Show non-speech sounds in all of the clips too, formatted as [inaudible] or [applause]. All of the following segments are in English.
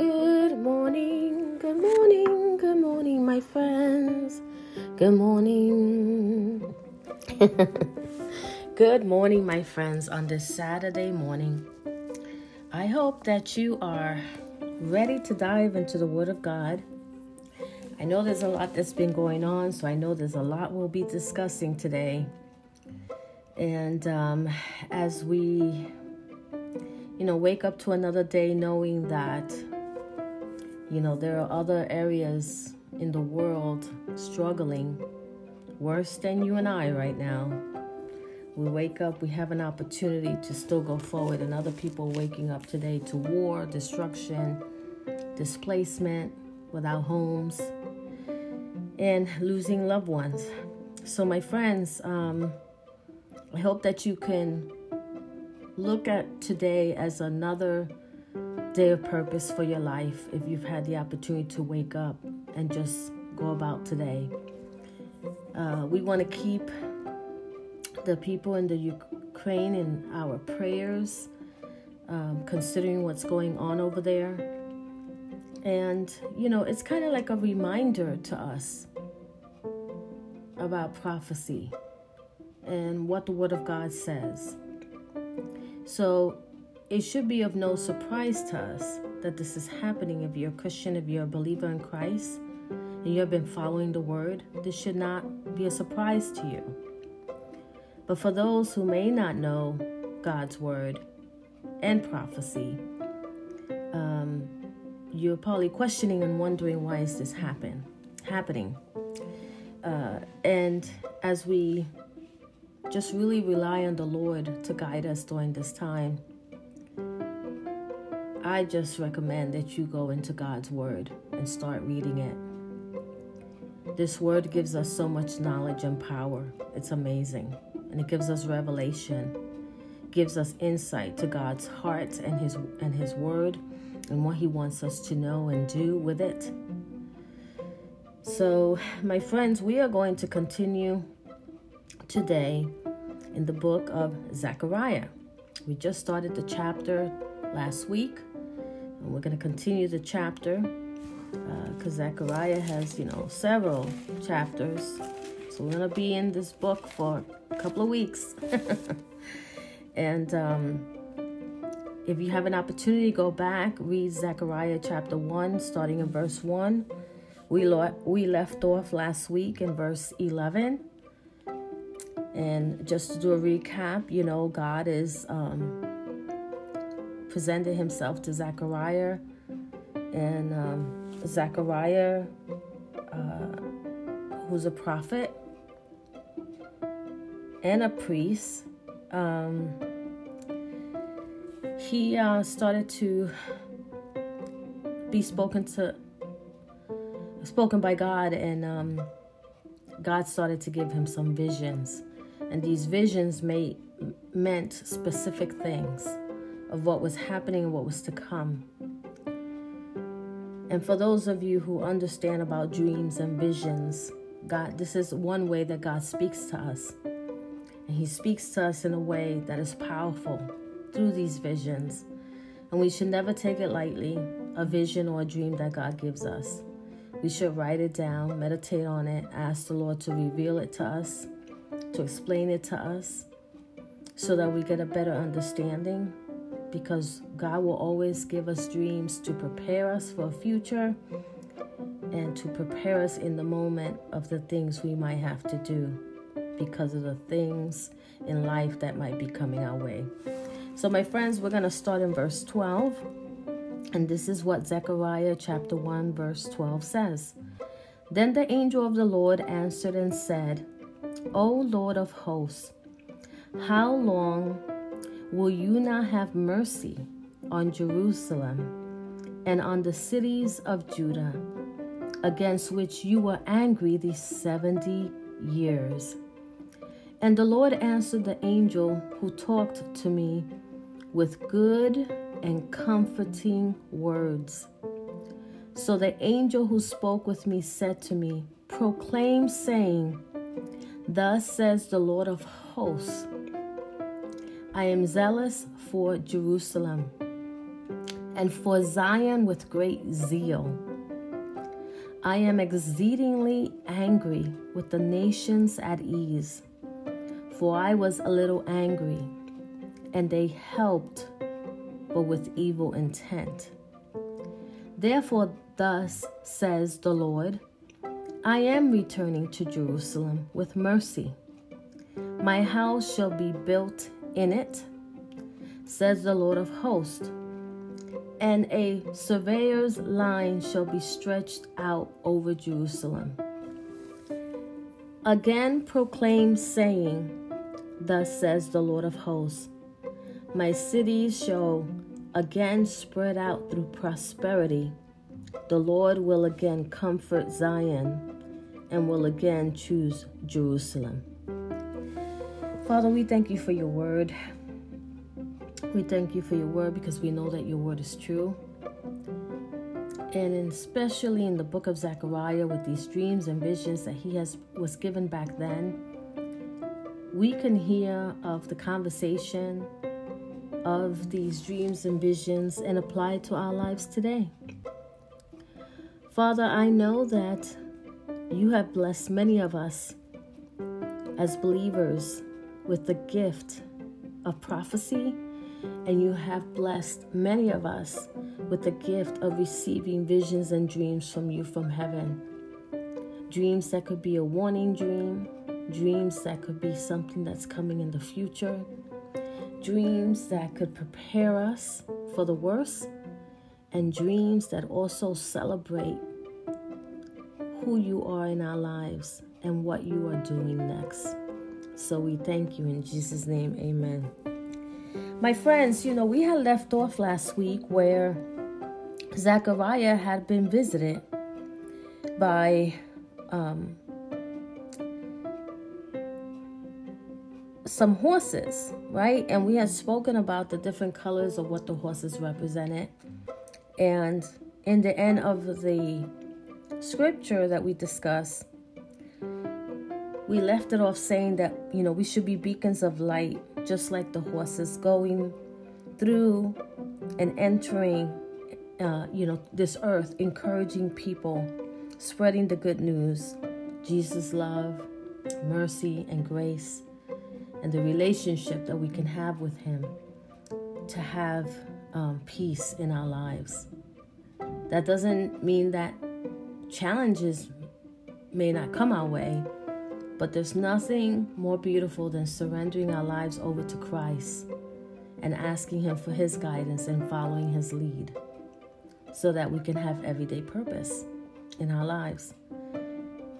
Good morning, good morning, good morning, my friends. Good morning. [laughs] good morning, my friends, on this Saturday morning. I hope that you are ready to dive into the Word of God. I know there's a lot that's been going on, so I know there's a lot we'll be discussing today. And um, as we you know, wake up to another day knowing that, you know, there are other areas in the world struggling worse than you and I right now. We wake up, we have an opportunity to still go forward, and other people waking up today to war, destruction, displacement without homes, and losing loved ones. So, my friends, um, I hope that you can look at today as another day of purpose for your life if you've had the opportunity to wake up and just go about today. Uh, we want to keep the people in the Ukraine in our prayers, um, considering what's going on over there. And, you know, it's kind of like a reminder to us about prophecy and what the Word of God says. So it should be of no surprise to us that this is happening if you're a Christian, if you're a believer in Christ, and you have been following the word. This should not be a surprise to you. But for those who may not know God's word and prophecy, um, you're probably questioning and wondering why is this happen happening. Uh, and as we just really rely on the Lord to guide us during this time. I just recommend that you go into God's Word and start reading it. This Word gives us so much knowledge and power. It's amazing. And it gives us revelation, gives us insight to God's heart and His and His Word and what He wants us to know and do with it. So, my friends, we are going to continue today in the book of Zechariah. We just started the chapter last week, and we're going to continue the chapter because uh, Zechariah has, you know, several chapters. So we're going to be in this book for a couple of weeks. [laughs] and um, if you have an opportunity, go back, read Zechariah chapter 1, starting in verse 1. We, lo- we left off last week in verse 11 and just to do a recap, you know, God is um, presented himself to Zechariah, and um, Zechariah, uh, who's a prophet and a priest, um, he uh, started to be spoken to, spoken by God, and um, God started to give him some visions. And these visions may meant specific things of what was happening and what was to come. And for those of you who understand about dreams and visions, God, this is one way that God speaks to us. And He speaks to us in a way that is powerful through these visions. And we should never take it lightly, a vision or a dream that God gives us. We should write it down, meditate on it, ask the Lord to reveal it to us to explain it to us so that we get a better understanding because God will always give us dreams to prepare us for a future and to prepare us in the moment of the things we might have to do because of the things in life that might be coming our way. So, my friends, we're going to start in verse 12. And this is what Zechariah chapter 1, verse 12 says. Then the angel of the Lord answered and said, O Lord of hosts, how long will you not have mercy on Jerusalem and on the cities of Judah, against which you were angry these seventy years. And the Lord answered the angel who talked to me with good and comforting words. So the angel who spoke with me said to me, Proclaim, saying, Thus says the Lord of hosts, I am zealous for Jerusalem and for Zion with great zeal. I am exceedingly angry with the nations at ease, for I was a little angry, and they helped, but with evil intent. Therefore, thus says the Lord I am returning to Jerusalem with mercy. My house shall be built in it, says the Lord of hosts and a surveyor's line shall be stretched out over Jerusalem. Again proclaim, saying, Thus says the Lord of hosts, My cities shall again spread out through prosperity. The Lord will again comfort Zion and will again choose Jerusalem. Father, we thank you for your word. We thank you for your word because we know that your word is true. And especially in the book of Zechariah with these dreams and visions that he has was given back then, we can hear of the conversation of these dreams and visions and apply it to our lives today. Father, I know that you have blessed many of us as believers with the gift of prophecy and you have blessed many of us with the gift of receiving visions and dreams from you from heaven. Dreams that could be a warning dream, dreams that could be something that's coming in the future, dreams that could prepare us for the worst, and dreams that also celebrate who you are in our lives and what you are doing next. So we thank you in Jesus' name, amen. My friends, you know, we had left off last week where Zechariah had been visited by um, some horses, right? And we had spoken about the different colors of what the horses represented. And in the end of the scripture that we discussed, we left it off saying that, you know, we should be beacons of light just like the horses going through and entering, uh, you know, this earth, encouraging people, spreading the good news, Jesus' love, mercy, and grace, and the relationship that we can have with Him to have um, peace in our lives. That doesn't mean that challenges may not come our way but there's nothing more beautiful than surrendering our lives over to Christ and asking Him for His guidance and following His lead so that we can have everyday purpose in our lives.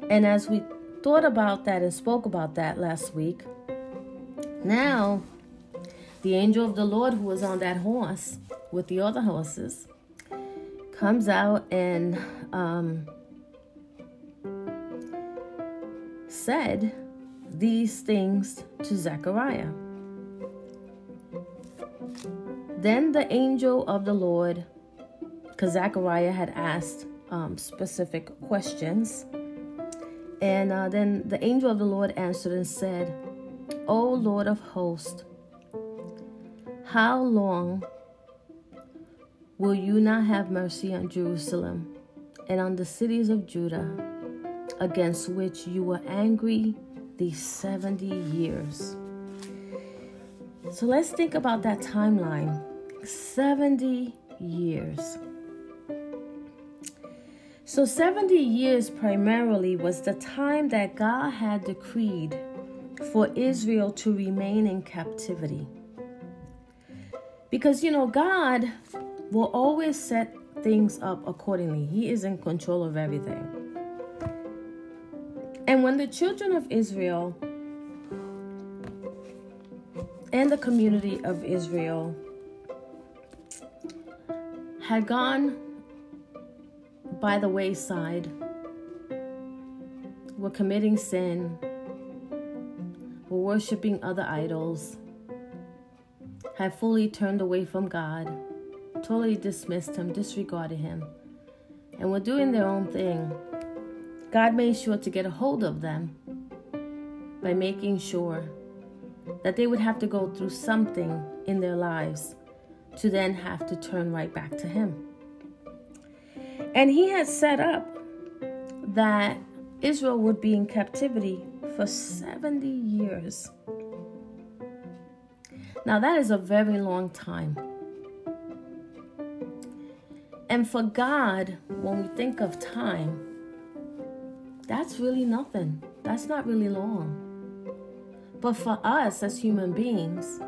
And as we thought about that and spoke about that last week, now the angel of the Lord who was on that horse with the other horses comes out and um, said these things to Zechariah. Then the angel of the Lord, because Zechariah had asked um, specific questions, and uh, then the angel of the Lord answered and said, O Lord of hosts, how long will you not have mercy on Jerusalem and on the cities of Judah? Against which you were angry these 70 years. So let's think about that timeline 70 years. So, 70 years primarily was the time that God had decreed for Israel to remain in captivity. Because, you know, God will always set things up accordingly, He is in control of everything. And when the children of Israel and the community of Israel had gone by the wayside, were committing sin, were worshiping other idols, had fully turned away from God, totally dismissed Him, disregarded Him, and were doing their own thing, God made sure to get a hold of them by making sure that they would have to go through something in their lives to then have to turn right back to Him. And He had set up that Israel would be in captivity for 70 years. Now, that is a very long time. And for God, when we think of time, that's really nothing. That's not really long. But for us as human beings,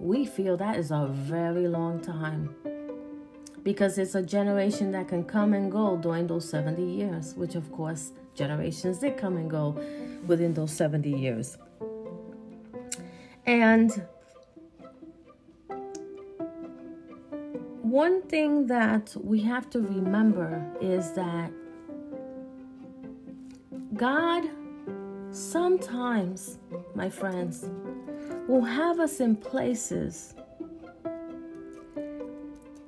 we feel that is a very long time because it's a generation that can come and go during those 70 years, which of course generations did come and go within those 70 years. And one thing that we have to remember is that God sometimes, my friends, will have us in places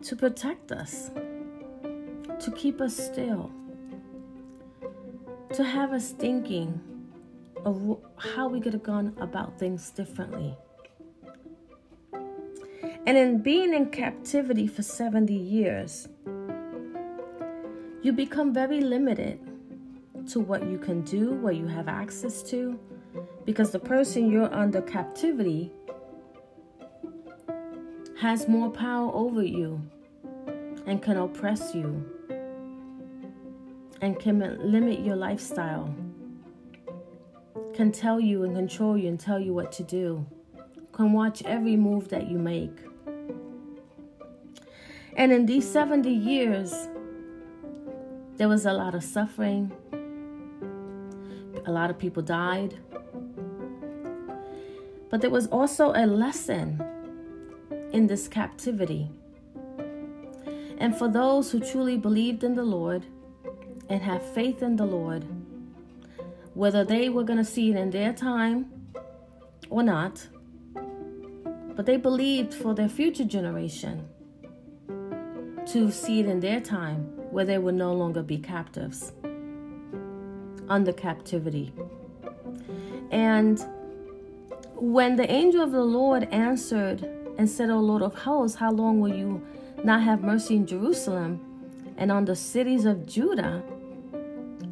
to protect us, to keep us still, to have us thinking of how we could have gone about things differently. And in being in captivity for 70 years, you become very limited to what you can do, what you have access to, because the person you're under captivity has more power over you and can oppress you and can limit your lifestyle, can tell you and control you and tell you what to do, can watch every move that you make. And in these 70 years, there was a lot of suffering, a lot of people died. But there was also a lesson in this captivity. And for those who truly believed in the Lord and have faith in the Lord, whether they were going to see it in their time or not, but they believed for their future generation to see it in their time where they would no longer be captives under captivity. And when the angel of the Lord answered and said, O Lord of hosts, how long will you not have mercy in Jerusalem and on the cities of Judah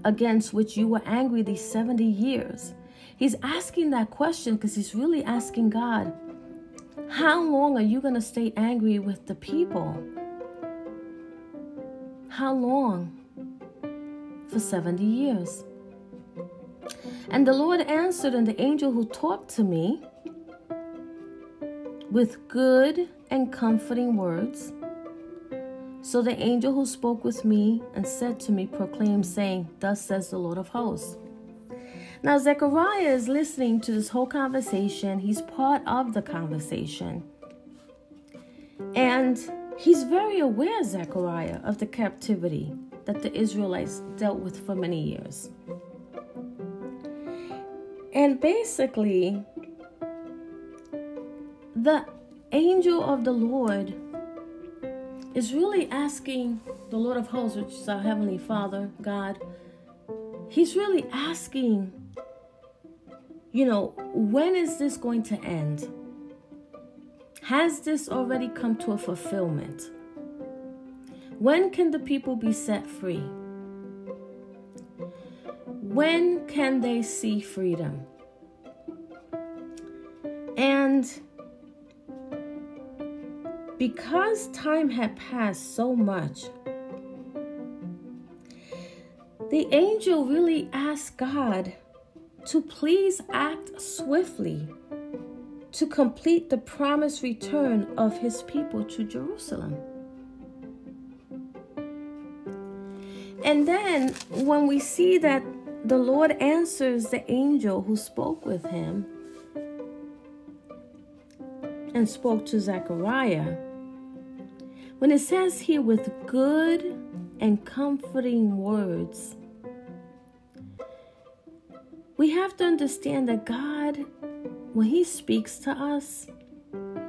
against which you were angry these 70 years? He's asking that question because he's really asking God, how long are you going to stay angry with the people? How long? For 70 years. And the Lord answered, and the angel who talked to me with good and comforting words. So the angel who spoke with me and said to me proclaimed, saying, Thus says the Lord of hosts. Now, Zechariah is listening to this whole conversation. He's part of the conversation. And he's very aware, Zechariah, of the captivity that the Israelites dealt with for many years. And basically, the angel of the Lord is really asking the Lord of hosts, which is our Heavenly Father, God, He's really asking, you know, when is this going to end? Has this already come to a fulfillment? When can the people be set free? When can they see freedom? And because time had passed so much, the angel really asked God to please act swiftly to complete the promised return of his people to Jerusalem. And then when we see that the Lord answers the angel who spoke with him and spoke to Zechariah. When it says here with good and comforting words, we have to understand that God, when He speaks to us,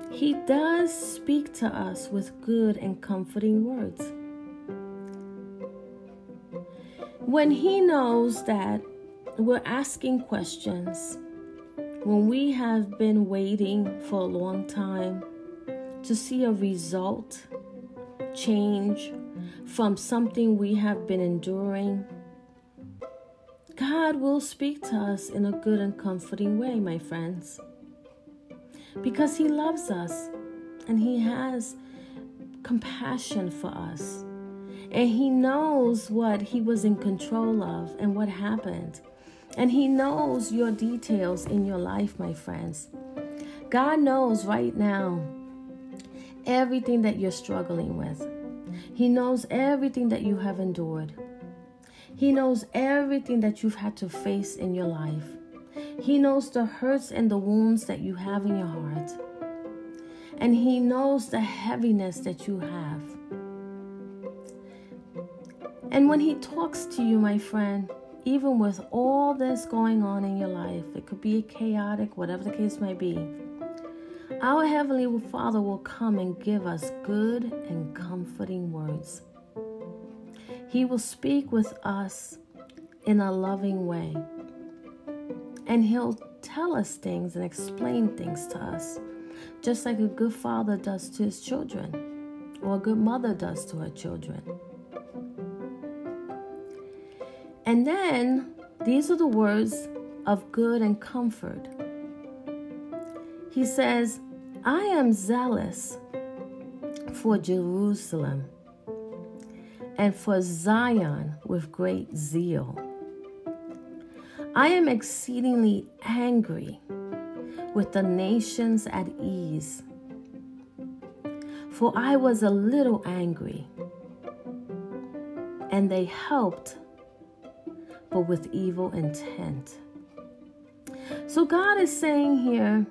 He does speak to us with good and comforting words. When He knows that we're asking questions, when we have been waiting for a long time to see a result change from something we have been enduring, God will speak to us in a good and comforting way, my friends. Because He loves us and He has compassion for us. And He knows what He was in control of and what happened. And He knows your details in your life, my friends. God knows right now everything that you're struggling with. He knows everything that you have endured. He knows everything that you've had to face in your life. He knows the hurts and the wounds that you have in your heart. And He knows the heaviness that you have. And when He talks to you, my friend, even with all this going on in your life, it could be chaotic, whatever the case might be, our Heavenly Father will come and give us good and comforting words. He will speak with us in a loving way. And He'll tell us things and explain things to us, just like a good father does to his children, or a good mother does to her children. And then these are the words of good and comfort. He says, I am zealous for Jerusalem and for Zion with great zeal. I am exceedingly angry with the nations at ease, for I was a little angry, and they helped, but with evil intent. So God is saying here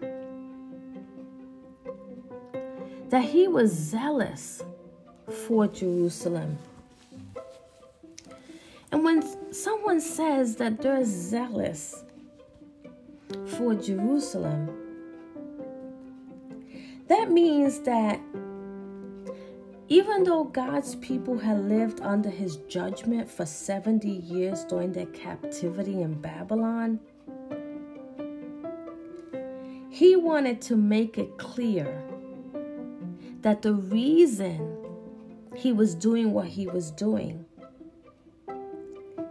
that He was zealous for Jerusalem. And when someone says that they're zealous for Jerusalem, that means that even though God's people had lived under his judgment for 70 years during their captivity in Babylon, he wanted to make it clear that the reason he was doing what he was doing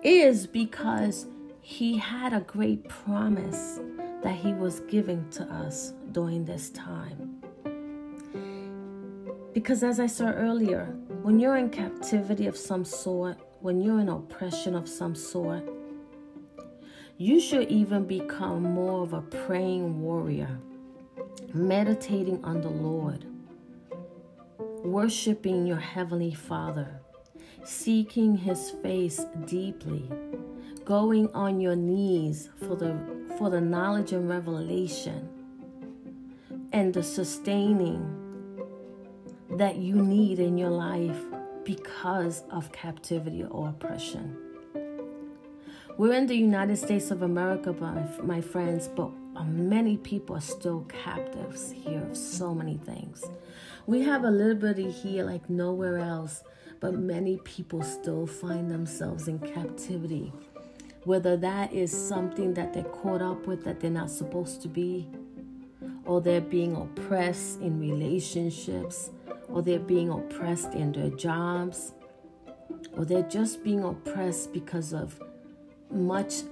is because he had a great promise that he was giving to us during this time. Because, as I saw earlier, when you're in captivity of some sort, when you're in oppression of some sort, you should even become more of a praying warrior, meditating on the Lord, worshiping your Heavenly Father seeking his face deeply, going on your knees for the for the knowledge and revelation and the sustaining that you need in your life because of captivity or oppression. We're in the United States of America, my, my friends, but uh, many people are still captives here of so many things. We have a liberty here like nowhere else but many people still find themselves in captivity. Whether that is something that they're caught up with that they're not supposed to be, or they're being oppressed in relationships, or they're being oppressed in their jobs, or they're just being oppressed because of much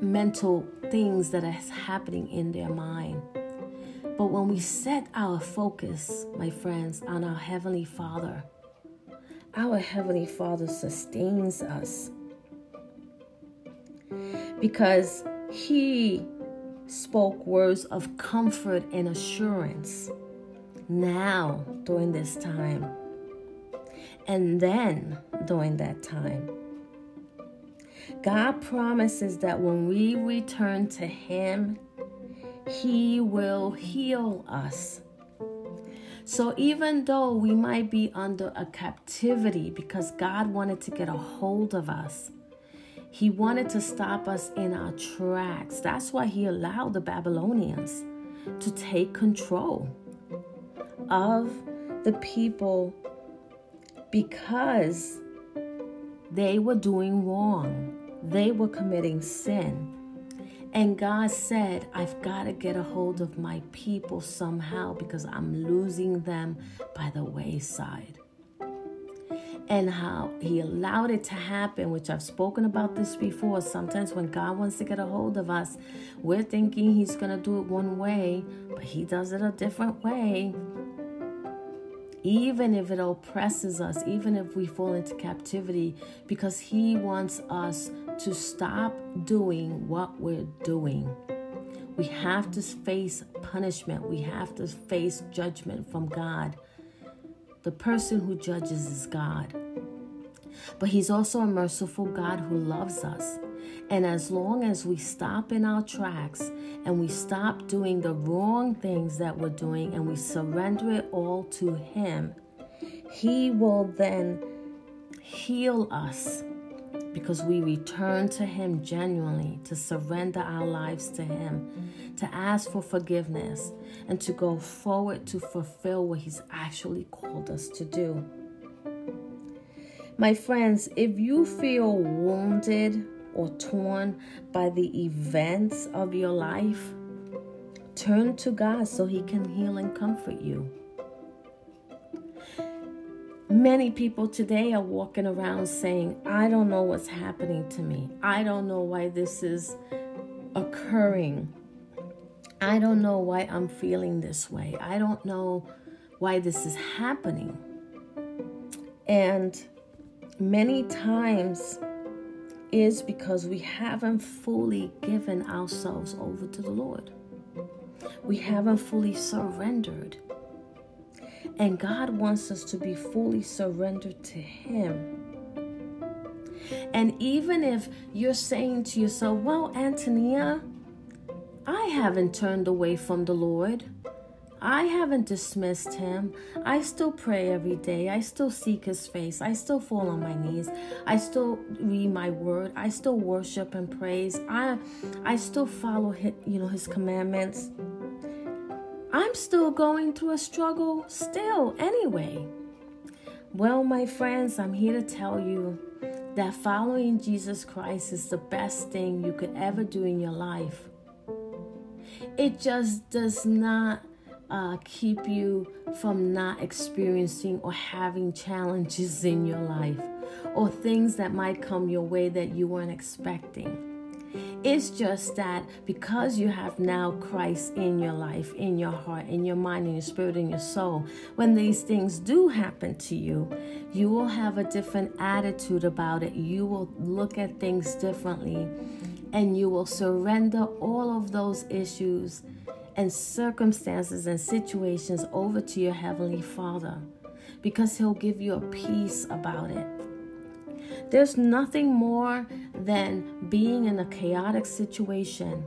mental things that is happening in their mind. But when we set our focus, my friends, on our Heavenly Father, our Heavenly Father sustains us because He spoke words of comfort and assurance now during this time, and then during that time. God promises that when we return to Him, He will heal us So even though we might be under a captivity because God wanted to get a hold of us, He wanted to stop us in our tracks. That's why He allowed the Babylonians to take control of the people because they were doing wrong, they were committing sin. And God said, I've got to get a hold of my people somehow because I'm losing them by the wayside. And how He allowed it to happen, which I've spoken about this before. Sometimes when God wants to get a hold of us, we're thinking He's going to do it one way, but He does it a different way even if it oppresses us, even if we fall into captivity, because He wants us to stop doing what we're doing. We have to face punishment, we have to face judgment from God. The person who judges is God. But He's also a merciful God who loves us. And as long as we stop in our tracks and we stop doing the wrong things that we're doing and we surrender it all to Him, He will then heal us because we return to Him genuinely, to surrender our lives to Him, to ask for forgiveness, and to go forward to fulfill what He's actually called us to do. My friends, if you feel wounded, or torn by the events of your life, turn to God so He can heal and comfort you. Many people today are walking around saying, I don't know what's happening to me. I don't know why this is occurring. I don't know why I'm feeling this way. I don't know why this is happening. And many times is because we haven't fully given ourselves over to the Lord. We haven't fully surrendered. And God wants us to be fully surrendered to Him. And even if you're saying to yourself, well, Antonia, I haven't turned away from the Lord. I haven't dismissed him. I still pray every day. I still seek his face. I still fall on my knees. I still read my word. I still worship and praise. I I still follow his, you know his commandments. I'm still going through a struggle still anyway. Well, my friends, I'm here to tell you that following Jesus Christ is the best thing you could ever do in your life. It just does not uh, keep you from not experiencing or having challenges [laughs] in your life or things that might come your way that you weren't expecting. It's just that because you have now Christ in your life, in your heart, in your mind, in your spirit, in your soul, when these things do happen to you, you will have a different attitude about it. You will look at things differently and you will surrender all of those issues and circumstances and situations over to your Heavenly Father because He'll give you a peace about it. There's nothing more than being in a chaotic situation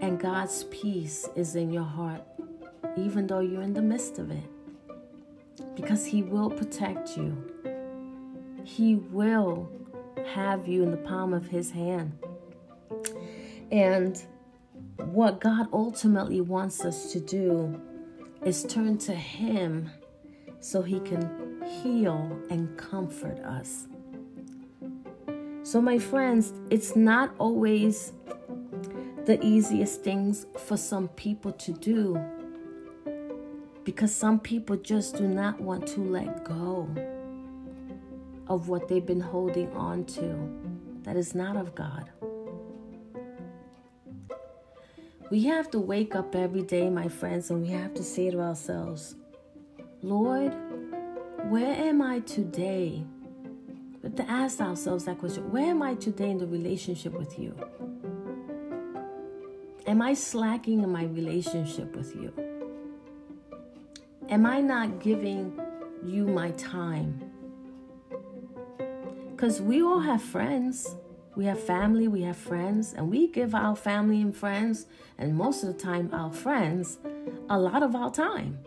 and God's peace is in your heart, even though you're in the midst of it. Because He will protect you, He will have you in the palm of His hand. And what God ultimately wants us to do is turn to Him so He can heal and comfort us. So, my friends, it's not always the easiest things for some people to do because some people just do not want to let go of what they've been holding on to that is not of God. We have to wake up every day, my friends, and we have to say to ourselves, Lord, where am I today? But to ask ourselves that question, where am I today in the relationship with you? Am I slacking in my relationship with you? Am I not giving you my time? Because we all have friends. We have family, we have friends, and we give our family and friends, and most of the time our friends, a lot of our time.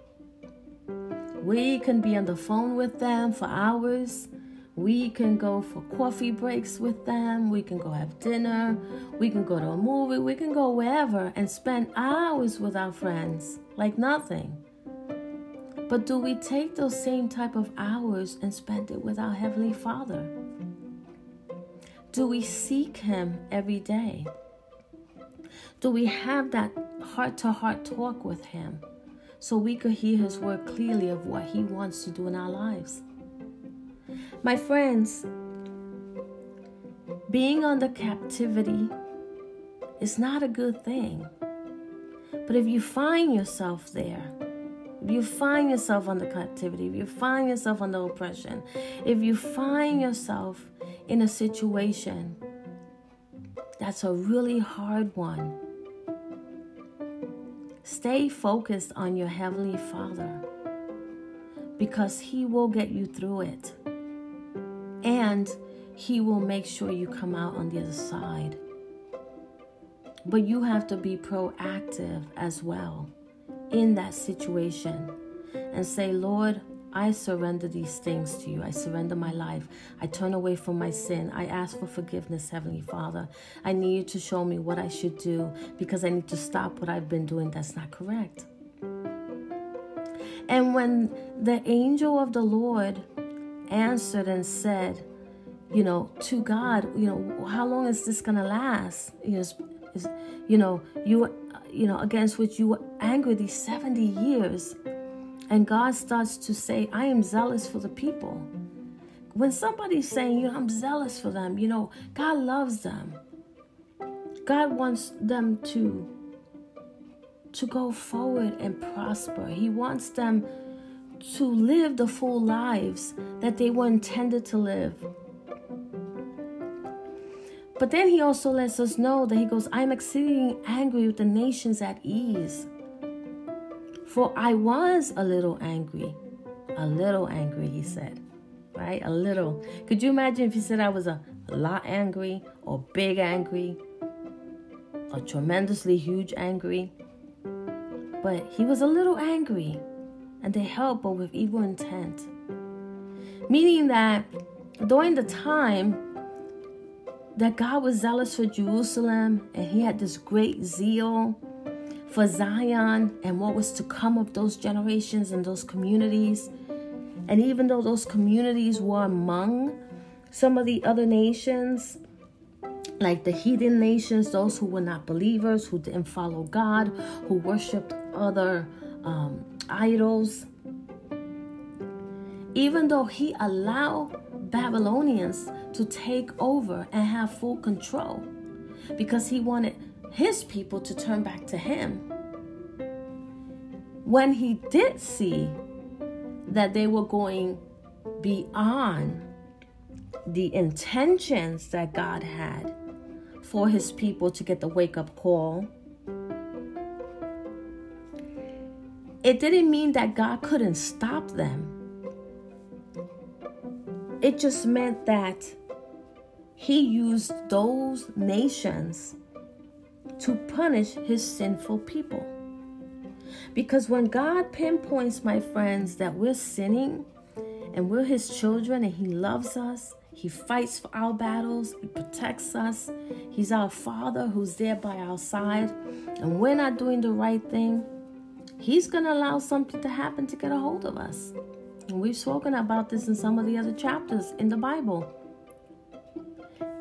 We can be on the phone with them for hours. We can go for coffee breaks with them. We can go have dinner. We can go to a movie. We can go wherever and spend hours with our friends like nothing. But do we take those same type of hours and spend it with our Heavenly Father? Do we seek Him every day? Do we have that heart to heart talk with Him so we could hear His word clearly of what He wants to do in our lives? My friends, being under captivity is not a good thing. But if you find yourself there, if you find yourself under captivity, if you find yourself under oppression, if you find yourself in a situation that's a really hard one, stay focused on your Heavenly Father because He will get you through it. And He will make sure you come out on the other side. But you have to be proactive as well in that situation and say, Lord, I surrender these things to you. I surrender my life. I turn away from my sin. I ask for forgiveness, Heavenly Father. I need you to show me what I should do because I need to stop what I've been doing that's not correct. And when the angel of the Lord answered and said, you know, to God, you know, how long is this going to last? You know, is, you know, you you know, against which you were angry these 70 years. And God starts to say, I am zealous for the people. When somebody's saying, you know, I'm zealous for them, you know, God loves them. God wants them to to go forward and prosper. He wants them to live the full lives that they were intended to live. But then he also lets us know that he goes, I'm exceeding angry with the nations at ease. For I was a little angry. A little angry, he said. Right? A little. Could you imagine if he said I was a lot angry or big angry or tremendously huge angry? But he was a little angry and they helped, but with evil intent. Meaning that during the time that God was zealous for Jerusalem and he had this great zeal for Zion and what was to come of those generations and those communities. And even though those communities were among some of the other nations, like the heathen nations, those who were not believers, who didn't follow God, who worshiped other um, idols, even though he allowed Babylonians to take over and have full control because he wanted his people to turn back to him. When he did see that they were going beyond the intentions that God had for his people to get the wake up call, it didn't mean that God couldn't stop them it just meant that he used those nations to punish his sinful people. Because when God pinpoints, my friends, that we're sinning and we're his children and he loves us, he fights for our battles, he protects us, he's our father who's there by our side, and we're not doing the right thing, he's going to allow something to happen to get a hold of us. We've spoken about this in some of the other chapters in the Bible.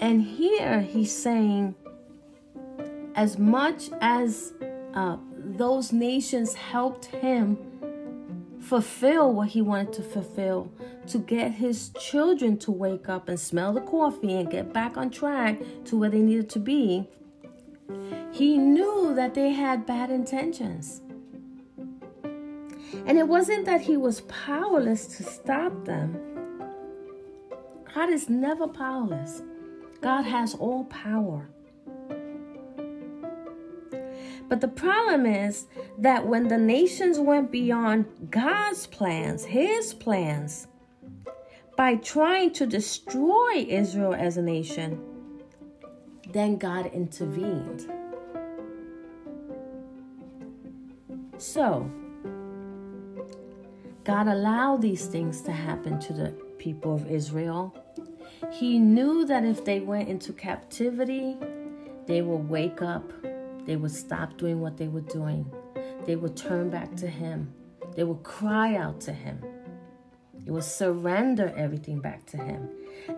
And here he's saying, as much as uh, those nations helped him fulfill what he wanted to fulfill, to get his children to wake up and smell the coffee and get back on track to where they needed to be, he knew that they had bad intentions. And it wasn't that he was powerless to stop them. God is never powerless, God has all power. But the problem is that when the nations went beyond God's plans, his plans, by trying to destroy Israel as a nation, then God intervened. So, God allowed these things to happen to the people of Israel. He knew that if they went into captivity, they would wake up, they would stop doing what they were doing, they would turn back to Him, they would cry out to Him, they would surrender everything back to Him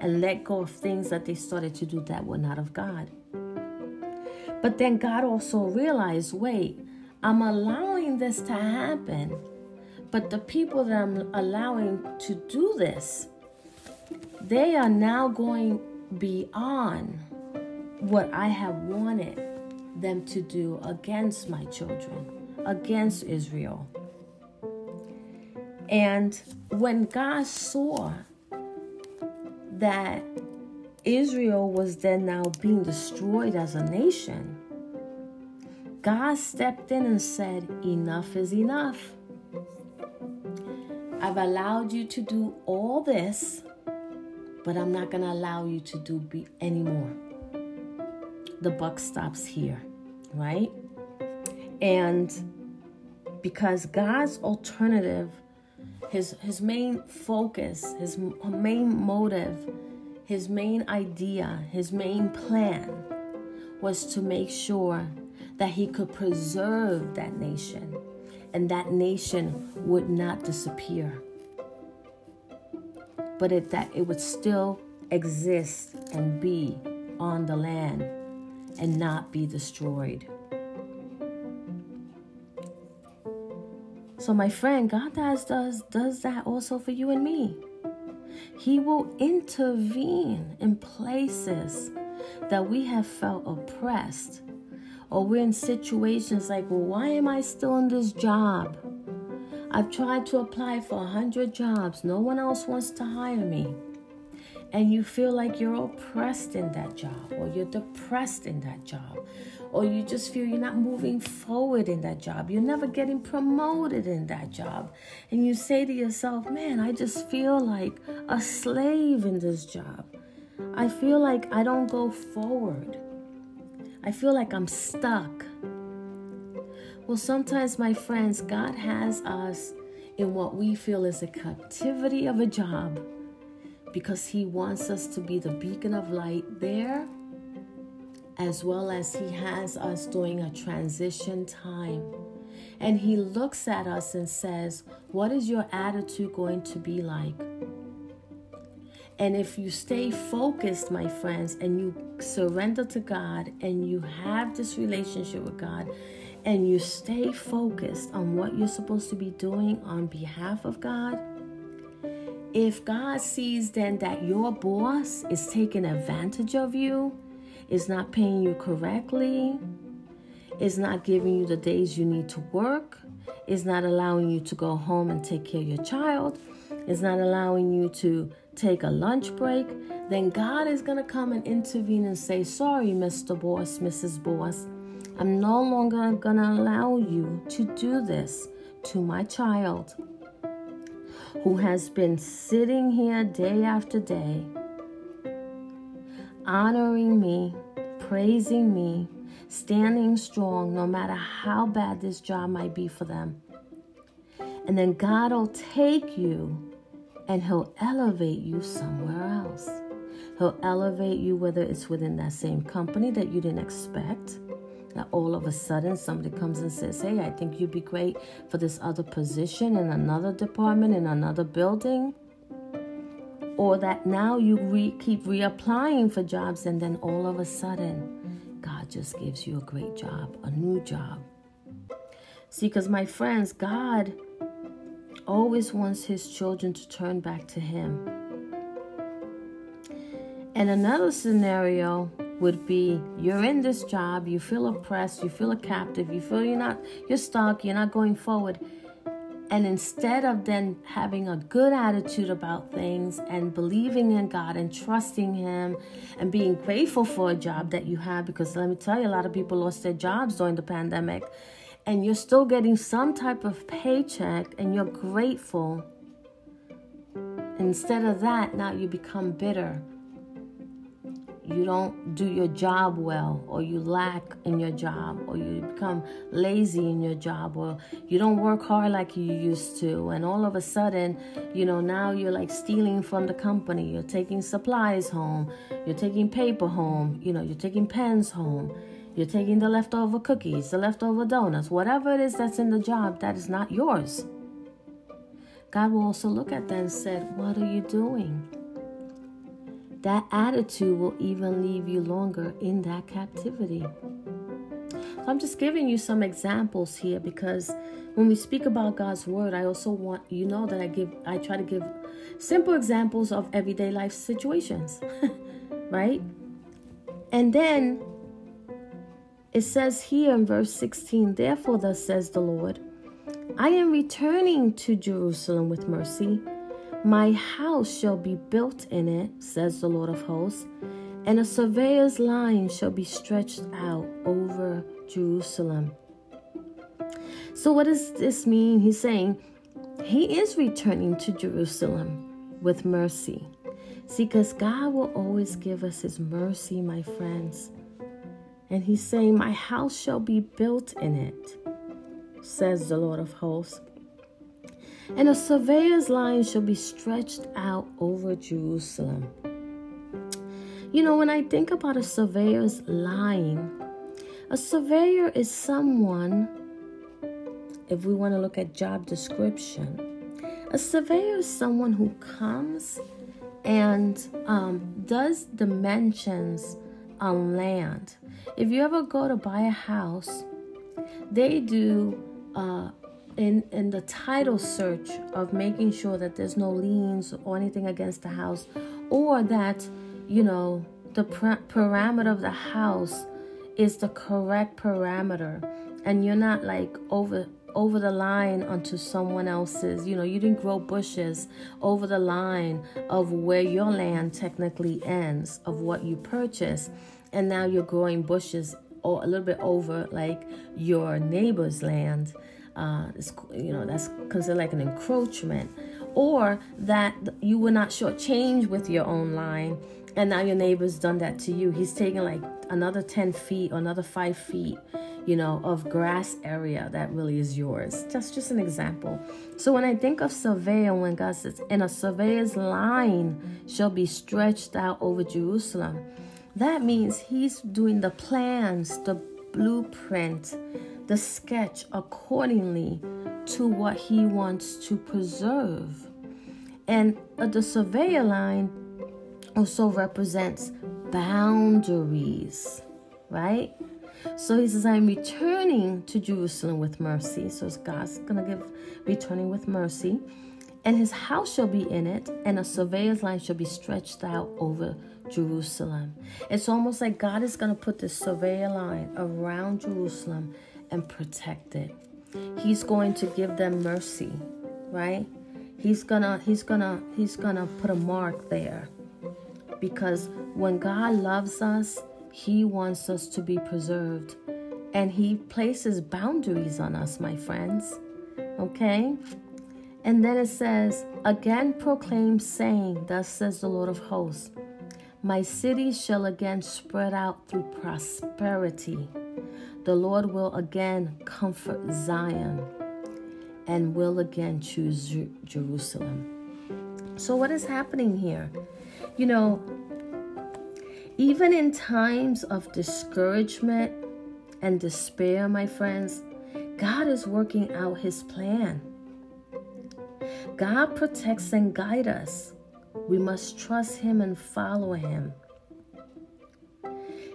and let go of things that they started to do that were not of God. But then God also realized wait, I'm allowing this to happen, but the people that I'm allowing to do this, they are now going beyond what I have wanted them to do against my children, against Israel. And when God saw that Israel was then now being destroyed as a nation, God stepped in and said, Enough is enough. I've allowed you to do all this, but I'm not going to allow you to do be anymore. The buck stops here, right? And because God's alternative, his his main focus, his main motive, his main idea, his main plan was to make sure that he could preserve that nation and that nation would not disappear but it, that it would still exist and be on the land and not be destroyed. So my friend, God does does does that also for you and me. He will intervene in places that we have felt oppressed or we're in situations like, well, why am I still in this job? I've tried to apply for a hundred jobs. No one else wants to hire me. And you feel like you're oppressed in that job, or you're depressed in that job, or you just feel you're not moving forward in that job. You're never getting promoted in that job. And you say to yourself, man, I just feel like a slave in this job. I feel like I don't go forward. I feel like I'm stuck. Well, sometimes, my friends, God has us in what we feel is a captivity of a job because He wants us to be the beacon of light there, as well as He has us during a transition time. And He looks at us and says, What is your attitude going to be like? And if you stay focused, my friends, and you surrender to God and you have this relationship with God, and you stay focused on what you're supposed to be doing on behalf of God, if God sees then that your boss is taking advantage of you, is not paying you correctly, is not giving you the days you need to work, is not allowing you to go home and take care of your child, is not allowing you to take a lunch break, then God is going to come and intervene and say, Sorry, Mr. Boss, Mrs. Boss. I'm no longer going to allow you to do this to my child who has been sitting here day after day, honoring me, praising me, standing strong no matter how bad this job might be for them. And then God will take you and He'll elevate you somewhere else. He'll elevate you, whether it's within that same company that you didn't expect that all of a sudden somebody comes and says, Hey, I think you'd be great for this other position in another department, in another building. Or that now you re- keep reapplying for jobs and then all of a sudden God just gives you a great job, a new job. See, because my friends, God always wants his children to turn back to him. And another scenario would be you're in this job, you feel oppressed, you feel a captive, you feel you're not you're stuck, you're not going forward. And instead of then having a good attitude about things and believing in God and trusting Him and being grateful for a job that you have, because let me tell you, a lot of people lost their jobs during the pandemic, and you're still getting some type of paycheck and you're grateful. Instead of that, now you become bitter you don't do your job well, or you lack in your job, or you become lazy in your job, or you don't work hard like you used to, and all of a sudden, you know, now you're like stealing from the company. You're taking supplies home, you're taking paper home, you know, you're taking pens home, you're taking the leftover cookies, the leftover donuts, whatever it is that's in the job that is not yours. God will also look at that and said, What are you doing? that attitude will even leave you longer in that captivity. So I'm just giving you some examples here because when we speak about God's word, I also want you know that I give I try to give simple examples of everyday life situations. [laughs] right? And then it says here in verse 16, therefore thus says the Lord, I am returning to Jerusalem with mercy my house shall be built in it, says the Lord of hosts, and a surveyor's line shall be stretched out over Jerusalem. So, what does this mean? He's saying he is returning to Jerusalem with mercy. See, because God will always give us his mercy, my friends. And he's saying, My house shall be built in it, says the Lord of hosts and a surveyor's line shall be stretched out over Jerusalem. You know, when I think about a surveyor's line, a surveyor is someone, if we want to look at job description, a surveyor is someone who comes and um, does dimensions on land. If you ever go to buy a house, they do uh, in in the title search of making sure that there's no liens or anything against the house or that you know the parameter of the house is the correct parameter and you're not like over over the line onto someone else's. You know you didn't grow bushes over the line of where your land technically ends of what you purchased and now you're growing bushes or a little bit over like your neighbor's land. Uh, you know that's considered like an encroachment, or that you were not shortchanged with your own line, and now your neighbor's done that to you. He's taken like another ten feet or another five feet, you know, of grass area that really is yours. That's just an example. So when I think of surveyor, when God says, "In a surveyor's line shall be stretched out over Jerusalem," that means He's doing the plans, the blueprint the sketch accordingly to what he wants to preserve. And uh, the surveyor line also represents boundaries, right? So he says, I'm returning to Jerusalem with mercy. So God's going to give returning with mercy. And his house shall be in it, and a surveyor's line shall be stretched out over Jerusalem. It's almost like God is going to put this surveyor line around Jerusalem and protect it. He's going to give them mercy, right? He's gonna he's gonna he's gonna put a mark there. Because when God loves us, he wants us to be preserved. And he places boundaries on us, my friends. Okay? And then it says, Again proclaim, saying, Thus says the Lord of hosts, My city shall again spread out through prosperity the Lord will again comfort Zion and will again choose Jerusalem. So, what is happening here? You know, even in times of discouragement and despair, my friends, God is working out his plan. God protects and guides us. We must trust him and follow him.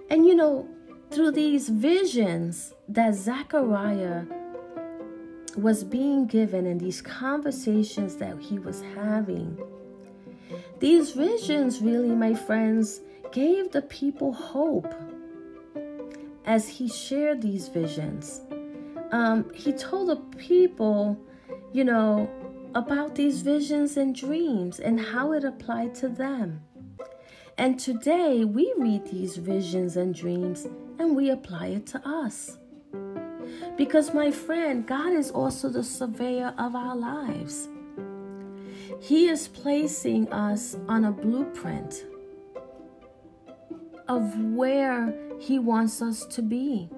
And you know, through these visions that Zechariah was being given and these conversations that he was having, these visions really, my friends, gave the people hope as he shared these visions. Um, he told the people, you know, about these visions and dreams and how it applied to them. And today we read these visions and dreams and we apply it to us. Because, my friend, God is also the surveyor of our lives. He is placing us on a blueprint. Of where He wants us to be.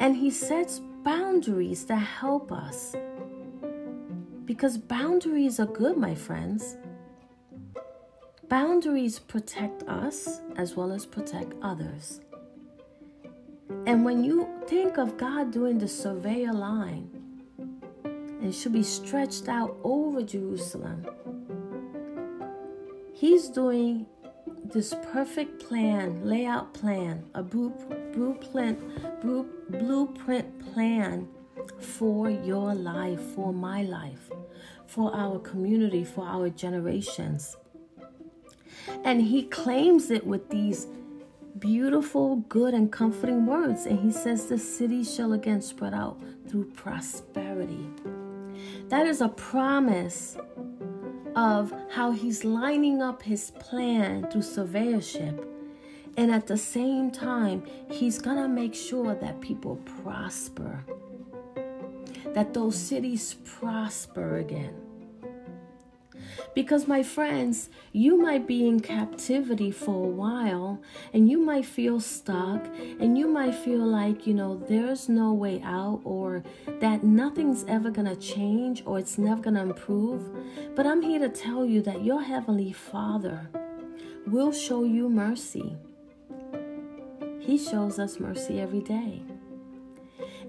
And He sets boundaries that help us. Because boundaries are good, my friends. Boundaries protect us as well as protect others. And when you think of God doing the surveyor line, and should be stretched out over Jerusalem, He's doing this perfect plan, layout plan, a blueprint, blueprint plan for your life, for my life, for our community, for our generations. And he claims it with these beautiful, good, and comforting words. And he says, The city shall again spread out through prosperity. That is a promise of how he's lining up his plan through surveyorship. And at the same time, he's going to make sure that people prosper, that those cities prosper again. Because, my friends, you might be in captivity for a while and you might feel stuck and you might feel like, you know, there's no way out or that nothing's ever going to change or it's never going to improve. But I'm here to tell you that your Heavenly Father will show you mercy. He shows us mercy every day.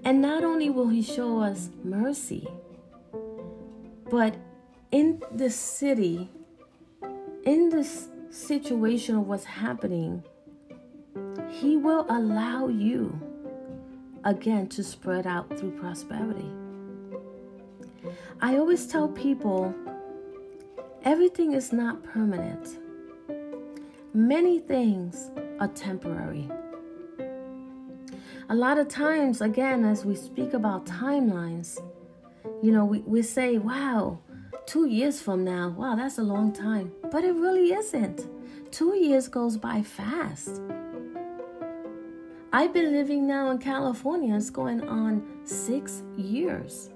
And not only will He show us mercy, but in this city, in this situation of what's happening, He will allow you again to spread out through prosperity. I always tell people everything is not permanent, many things are temporary. A lot of times, again, as we speak about timelines, you know, we, we say, wow, two years from now, wow, that's a long time. But it really isn't. Two years goes by fast. I've been living now in California, it's going on six years.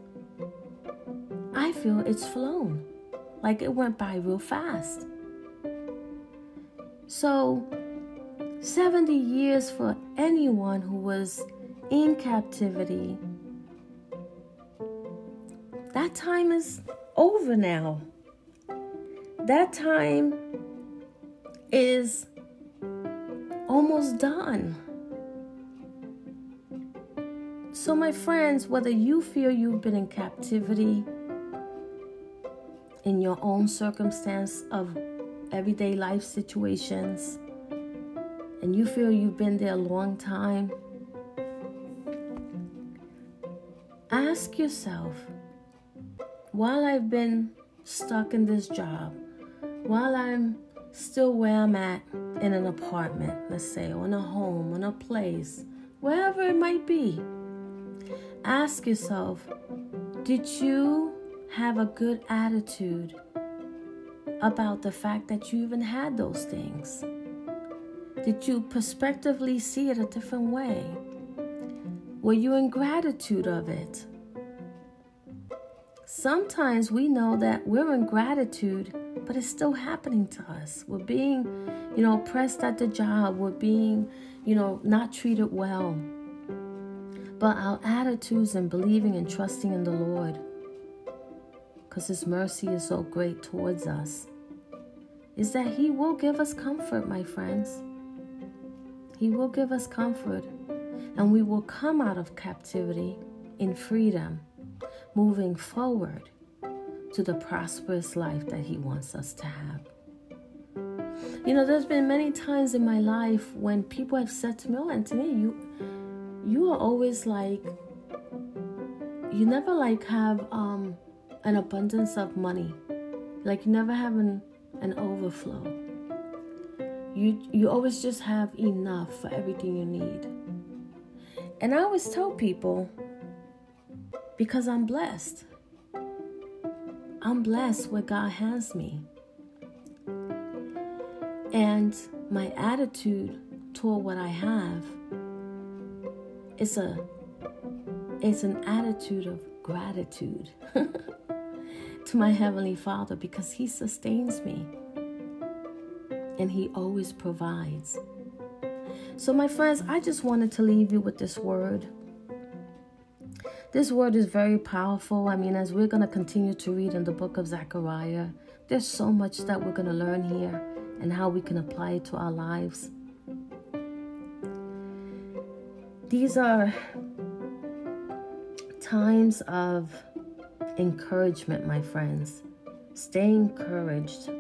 I feel it's flown, like it went by real fast. So, 70 years for anyone who was in captivity, that time is over now. That time is almost done. So, my friends, whether you feel you've been in captivity in your own circumstance of everyday life situations, and you feel you've been there a long time, ask yourself while I've been stuck in this job, while I'm still where I'm at in an apartment, let's say, or in a home, in a place, wherever it might be, ask yourself did you have a good attitude about the fact that you even had those things? Did you prospectively see it a different way? Were you in gratitude of it? Sometimes we know that we're in gratitude, but it's still happening to us. We're being, you know, oppressed at the job. We're being, you know, not treated well. But our attitudes and believing and trusting in the Lord, because His mercy is so great towards us, is that He will give us comfort, my friends. He will give us comfort, and we will come out of captivity in freedom moving forward to the prosperous life that He wants us to have. You know, there's been many times in my life when people have said to me, "Oh, Anthony, you you are always like you never like have um an abundance of money. Like you never have an, an overflow. You you always just have enough for everything you need." And I always tell people, because I'm blessed. I'm blessed where God has me. And my attitude toward what I have is a it's an attitude of gratitude [laughs] to my heavenly Father because he sustains me. and He always provides. So, my friends, I just wanted to leave you with this word. This word is very powerful. I mean, as we're going to continue to read in the book of Zechariah, there's so much that we're going to learn here and how we can apply it to our lives. These are times of encouragement, my friends. Stay encouraged.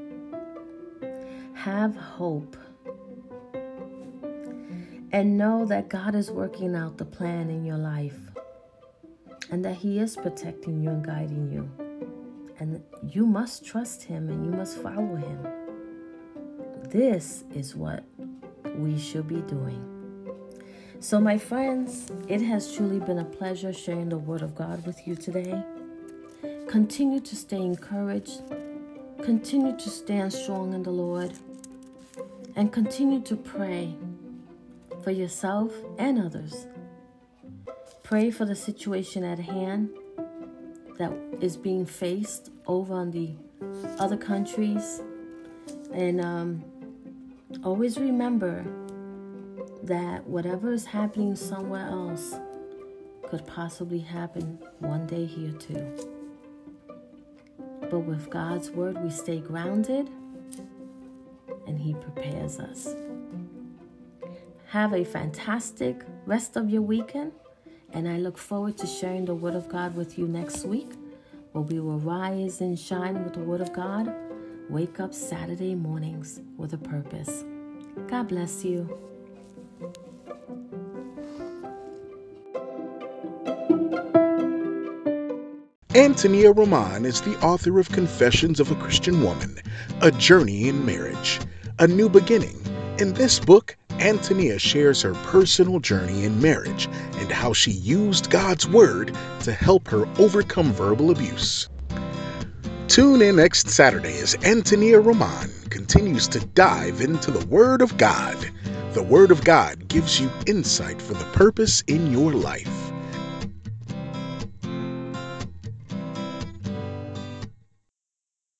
Have hope. And know that God is working out the plan in your life and that He is protecting you and guiding you. And you must trust Him and you must follow Him. This is what we should be doing. So, my friends, it has truly been a pleasure sharing the Word of God with you today. Continue to stay encouraged, continue to stand strong in the Lord, and continue to pray for yourself and others. Pray for the situation at hand that is being faced over on the other countries. And um, always remember that whatever is happening somewhere else could possibly happen one day here too. But with God's word, we stay grounded and He prepares us. Have a fantastic rest of your weekend, and I look forward to sharing the Word of God with you next week, where we will rise and shine with the Word of God. Wake up Saturday mornings with a purpose. God bless you. Antonia Roman is the author of Confessions of a Christian Woman, A Journey in Marriage, A New Beginning. In this book, Antonia shares her personal journey in marriage and how she used God's Word to help her overcome verbal abuse. Tune in next Saturday as Antonia Roman continues to dive into the Word of God. The Word of God gives you insight for the purpose in your life.